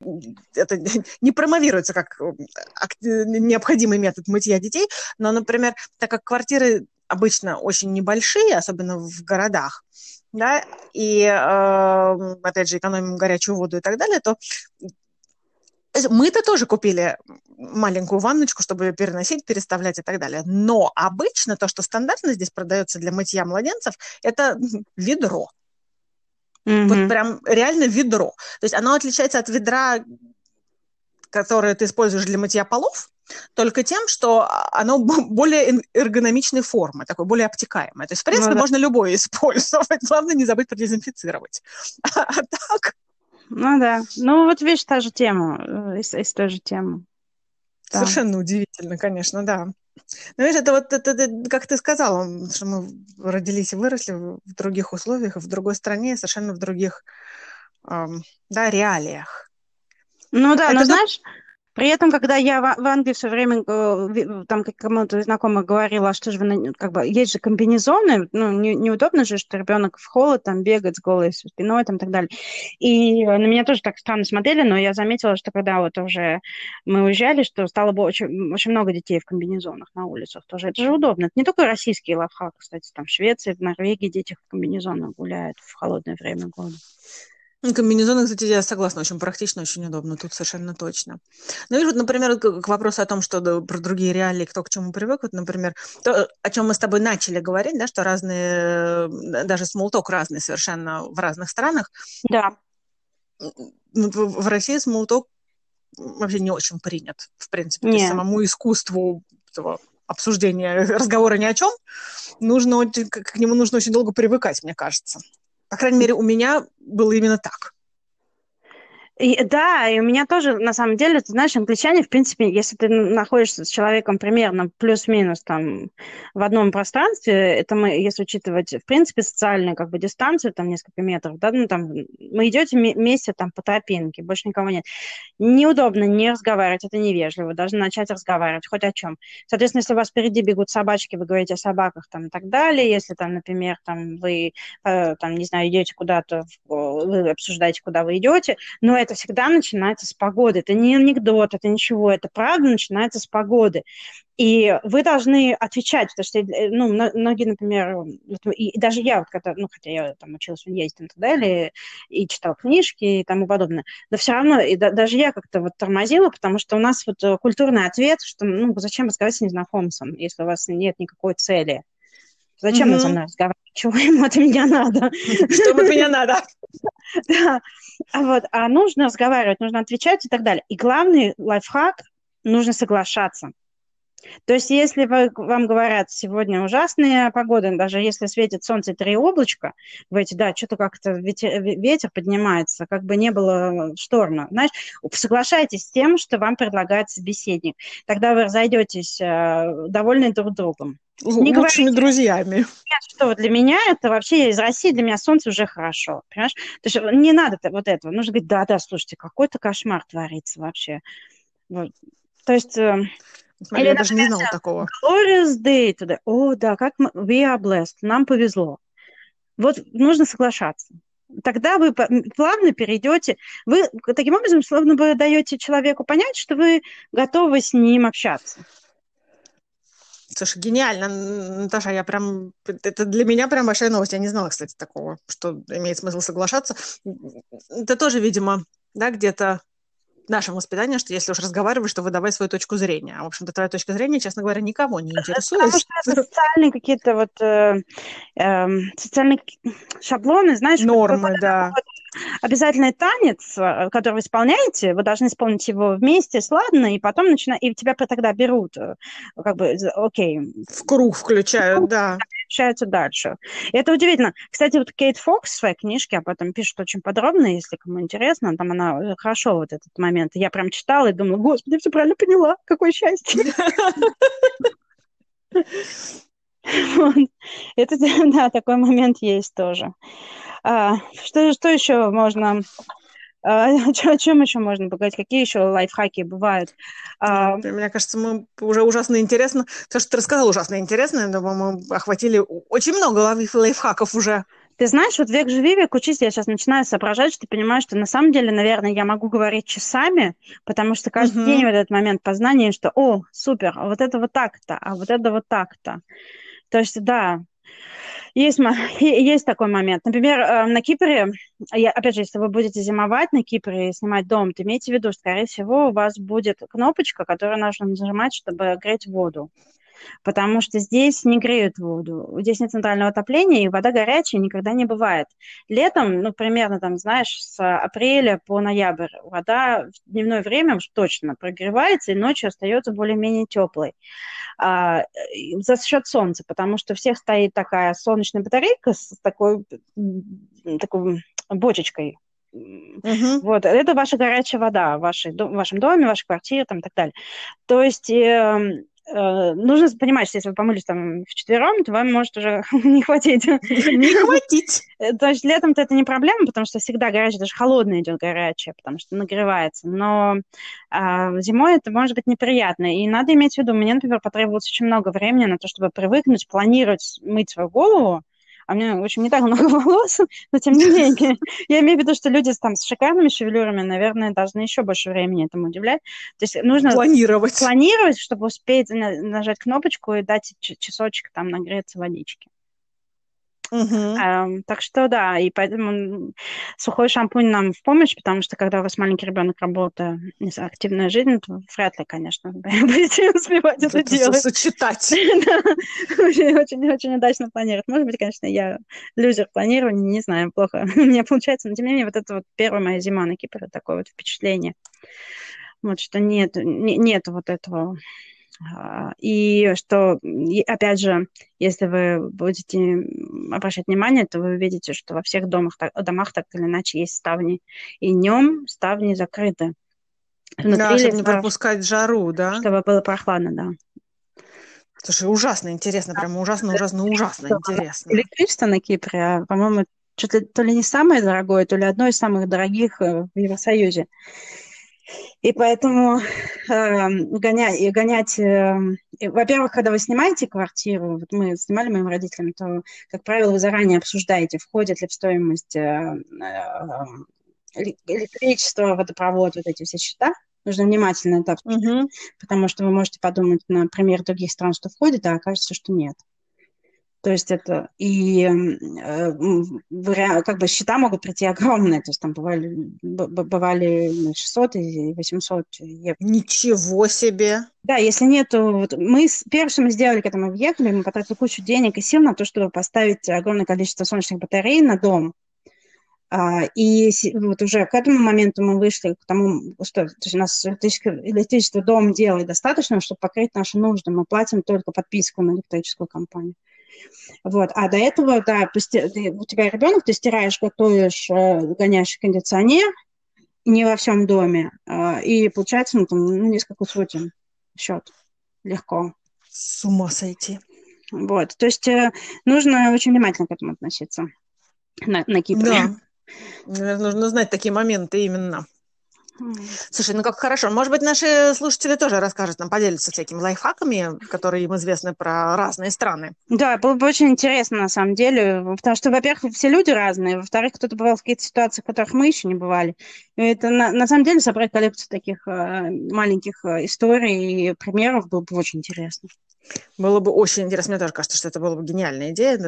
это не промовируется как э, необходимый метод мытья детей, но, например, так как квартиры обычно очень небольшие, особенно в городах, да, и, э, опять же, экономим горячую воду и так далее, то мы-то тоже купили маленькую ванночку, чтобы ее переносить, переставлять и так далее. Но обычно то, что стандартно здесь продается для мытья младенцев, это ведро. Mm-hmm. Вот прям реально ведро. То есть оно отличается от ведра, которое ты используешь для мытья полов, только тем, что оно более эргономичной формы, такой более обтекаемое. То есть, в принципе, ну, да. можно любое использовать. Главное не забыть продезинфицировать. А, а так ну да. Ну вот видишь, та же тема, из, из той же темы. Да. Совершенно удивительно, конечно, да. Ну, видишь, это вот, это, это, как ты сказала, что мы родились и выросли в других условиях, в другой стране, совершенно в других, эм, да, реалиях. Ну да, это но знаешь, при этом, когда я в Англии все время э, там кому-то знакомых говорила, что же вы, как бы, есть же комбинезоны, ну, не, неудобно же, что ребенок в холод там бегает с голой спиной там и так далее. И на меня тоже так странно смотрели, но я заметила, что когда вот уже мы уезжали, что стало бы очень, очень много детей в комбинезонах на улицах тоже. Это же удобно. Это не только российский лайфхак, кстати, там в Швеции, в Норвегии дети в комбинезонах гуляют в холодное время года. Ну, комбинезоны, кстати, я согласна, очень практично, очень удобно, тут совершенно точно. Ну, вижу, вот, например, к вопросу о том, что да, про другие реалии, кто к чему привык, вот, например, то, о чем мы с тобой начали говорить, да, что разные, даже смолток разный совершенно в разных странах. Да. В России смолток вообще не очень принят, в принципе, Нет. самому искусству этого обсуждения разговора ни о чем, нужно, к нему нужно очень долго привыкать, мне кажется. По крайней мере, у меня было именно так. И, да, и у меня тоже, на самом деле, ты знаешь, англичане, в принципе, если ты находишься с человеком примерно плюс-минус там в одном пространстве, это мы, если учитывать, в принципе, социальную как бы дистанцию, там несколько метров, да, ну там, мы идете вместе там по тропинке, больше никого нет. Неудобно не разговаривать, это невежливо, должны начать разговаривать хоть о чем. Соответственно, если у вас впереди бегут собачки, вы говорите о собаках там и так далее, если там, например, там вы, э, там, не знаю, идете куда-то, вы обсуждаете, куда вы идете, но это всегда начинается с погоды. Это не анекдот, это ничего, это правда начинается с погоды. И вы должны отвечать, потому что, э, ну, многие, например, и даже я, вот, когда, ну, хотя я там училась в университете и так далее, и читала книжки и тому подобное, но все равно, и да, даже я как-то вот тормозила, потому что у нас вот э, культурный ответ, что, ну, зачем разговаривать с незнакомцем, если у вас нет никакой цели? Зачем mm-hmm. он со мной разговаривает? Чего ему от меня надо? Что от меня надо? Да. А вот, а нужно разговаривать, нужно отвечать и так далее. И главный лайфхак – нужно соглашаться. То есть, если вы, вам говорят, сегодня ужасная погода, даже если светит солнце и три облачка, вы говорите, да, что-то как-то ветер, ветер поднимается, как бы не было шторма. Знаешь, соглашайтесь с тем, что вам предлагает собеседник. Тогда вы разойдетесь э, довольны друг другом. Не лучшими говорите, друзьями. Нет, что для меня это вообще из России, для меня солнце уже хорошо, понимаешь? То есть не надо вот этого. Нужно говорить, да-да, слушайте, какой-то кошмар творится вообще. Вот. То есть... Смотри, Или, я даже не знала такого. Glorious day today. О, да, как мы... We are blessed. Нам повезло. Вот нужно соглашаться. Тогда вы плавно перейдете. Вы таким образом, словно вы даете человеку понять, что вы готовы с ним общаться. Слушай, гениально, Наташа, я прям, это для меня прям большая новость. Я не знала, кстати, такого, что имеет смысл соглашаться. Это тоже, видимо, да, где-то нашем воспитании, что если уж разговариваешь, то выдавай свою точку зрения. А, в общем-то, твоя точка зрения, честно говоря, никого не интересует. Потому что это социальные какие-то вот э, э, социальные шаблоны, знаешь. Нормы, да. Вот обязательный танец, э, который вы исполняете, вы должны исполнить его вместе, сладно, и потом начинать, и тебя тогда берут, э, как бы, окей. В круг включают, в да. Включаются дальше. И это удивительно. Кстати, вот Кейт Фокс в своей книжке об этом пишет очень подробно, если кому интересно, там она э, хорошо вот этот момент. Я прям читала и думала, господи, все правильно поняла, какое счастье. Это, да, такой момент есть тоже. А, что, что еще можно о чем еще можно поговорить? Какие еще лайфхаки бывают? А... Мне кажется, мы уже ужасно интересно. То, что ты рассказал, ужасно интересно. Я думаю, мы охватили очень много лайфхаков уже. Ты знаешь, вот век живи, век учись, я сейчас начинаю соображать, что ты понимаешь, что на самом деле, наверное, я могу говорить часами, потому что каждый uh-huh. день в этот момент познания, что, о, супер, а вот это вот так-то, а вот это вот так-то. То есть, да, Есть, есть такой момент. Например, э, на Кипре, я, опять же, если вы будете зимовать на Кипре и снимать дом, то имейте в виду, скорее всего, у вас будет кнопочка, которую нужно нажимать, чтобы греть воду потому что здесь не греют воду. Здесь нет центрального отопления, и вода горячая никогда не бывает. Летом, ну, примерно, там, знаешь, с апреля по ноябрь вода в дневное время уж точно прогревается, и ночью остается более-менее теплой. А, за счет солнца, потому что у всех стоит такая солнечная батарейка с такой, такой бочечкой Uh-huh. Вот, это ваша горячая вода в, вашей, в вашем доме, в вашей квартире там, и так далее. То есть э, Э, нужно понимать, что если вы помылись там в четвером, то вам может уже не хватить. Не хватить. Э, то есть летом-то это не проблема, потому что всегда горячее, даже холодное идет горячее, потому что нагревается. Но а, зимой это может быть неприятно. И надо иметь в виду, мне, например, потребовалось очень много времени на то, чтобы привыкнуть, планировать мыть свою голову, а у меня, в общем, не так много волос, но тем не менее. Я имею в виду, что люди там с шикарными шевелюрами, наверное, должны еще больше времени этому уделять. То есть нужно... Планировать. Планировать, чтобы успеть нажать кнопочку и дать часочек там нагреться водички. А, так что да, и поэтому сухой шампунь нам в помощь, потому что когда у вас маленький ребенок работает, активная жизнь, то вряд ли, конечно, будете успевать это, это делать. Сочетать. Очень-очень удачно планировать. Может быть, конечно, я лузер планирования, не знаю, плохо у меня получается, но тем не менее, вот это вот первая моя зима на Кипре, такое вот впечатление. Вот что нет, нет вот этого и что, опять же, если вы будете обращать внимание, то вы увидите, что во всех домах, домах так или иначе есть ставни. И днем ставни закрыты. Внутри да, чтобы не пропускать жару, да? Чтобы было прохладно, да. Слушай, ужасно интересно, прямо ужасно, ужасно, ужасно интересно. Электричество на Кипре, а, по-моему, что-то то ли не самое дорогое, то ли одно из самых дорогих э, в Евросоюзе. И поэтому э, гонять, гонять э, во-первых, когда вы снимаете квартиру, вот мы снимали моим родителям, то, как правило, вы заранее обсуждаете, входит ли в стоимость э, э, электричество, водопровод, вот эти все счета. Нужно внимательно это обсуждать, угу. потому что вы можете подумать, например, других стран, что входит, а окажется, что нет. То есть это и э, как бы счета могут прийти огромные, то есть там бывали, бывали 600 и 800 евро. Ничего себе! Да, если нет, то вот мы первое, что мы сделали, когда мы въехали, мы потратили кучу денег и сил на то, чтобы поставить огромное количество солнечных батарей на дом. А, и вот уже к этому моменту мы вышли к тому, что то есть у нас электричество, электричество дом делает достаточно, чтобы покрыть наши нужды. Мы платим только подписку на электрическую компанию. Вот. А до этого, да, у тебя ребенок, ты стираешь, готовишь, э, гоняешь кондиционер, не во всем доме, а, и получается, ну, там, ну, несколько сотен счет легко. С ума сойти. Вот, то есть э, нужно очень внимательно к этому относиться на, на Кипре. Да, Наверное, нужно знать такие моменты именно. Слушай, ну как хорошо. Может быть, наши слушатели тоже расскажут нам, поделятся всякими лайфхаками, которые им известны про разные страны. Да, было бы очень интересно, на самом деле, потому что, во-первых, все люди разные, во-вторых, кто-то бывал в каких-то ситуациях, в которых мы еще не бывали. И это, на, на самом деле, собрать коллекцию таких э, маленьких э, историй и примеров было бы очень интересно. Было бы очень интересно. Мне тоже кажется, что это была бы гениальная идея.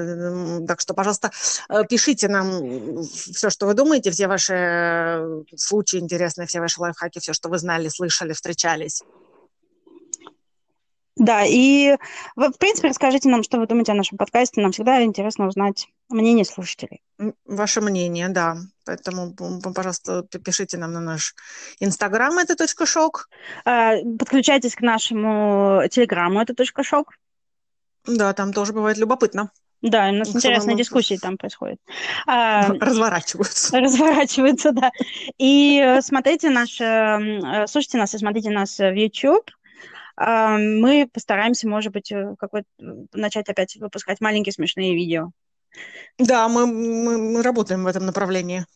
Так что, пожалуйста, э, пишите нам все, что вы думаете, все ваши э, случаи интересные, все ваши лайфхаки, все, что вы знали, слышали, встречались. Да, и вы, в принципе, расскажите нам, что вы думаете о нашем подкасте. Нам всегда интересно узнать мнение слушателей. Ваше мнение, да. Поэтому, пожалуйста, пишите нам на наш инстаграм, это точка шок. А, подключайтесь к нашему телеграмму, это точка шок. Да, там тоже бывает любопытно. Да, у нас интересные дискуссии там происходят. А, разворачиваются. Разворачиваются, да. И э, смотрите наш, э, слушайте нас и смотрите нас в YouTube. А, мы постараемся, может быть, э, какой начать опять выпускать маленькие смешные видео. Да, мы, мы, мы работаем в этом направлении.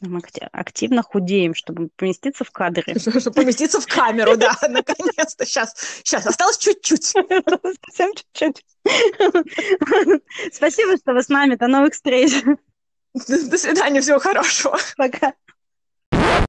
Мы активно худеем, чтобы поместиться в кадре. Чтобы поместиться в камеру, да, наконец-то. Сейчас, сейчас, осталось чуть-чуть. Совсем чуть-чуть. Спасибо, что вы с нами. До новых встреч. До свидания, всего хорошего. Пока.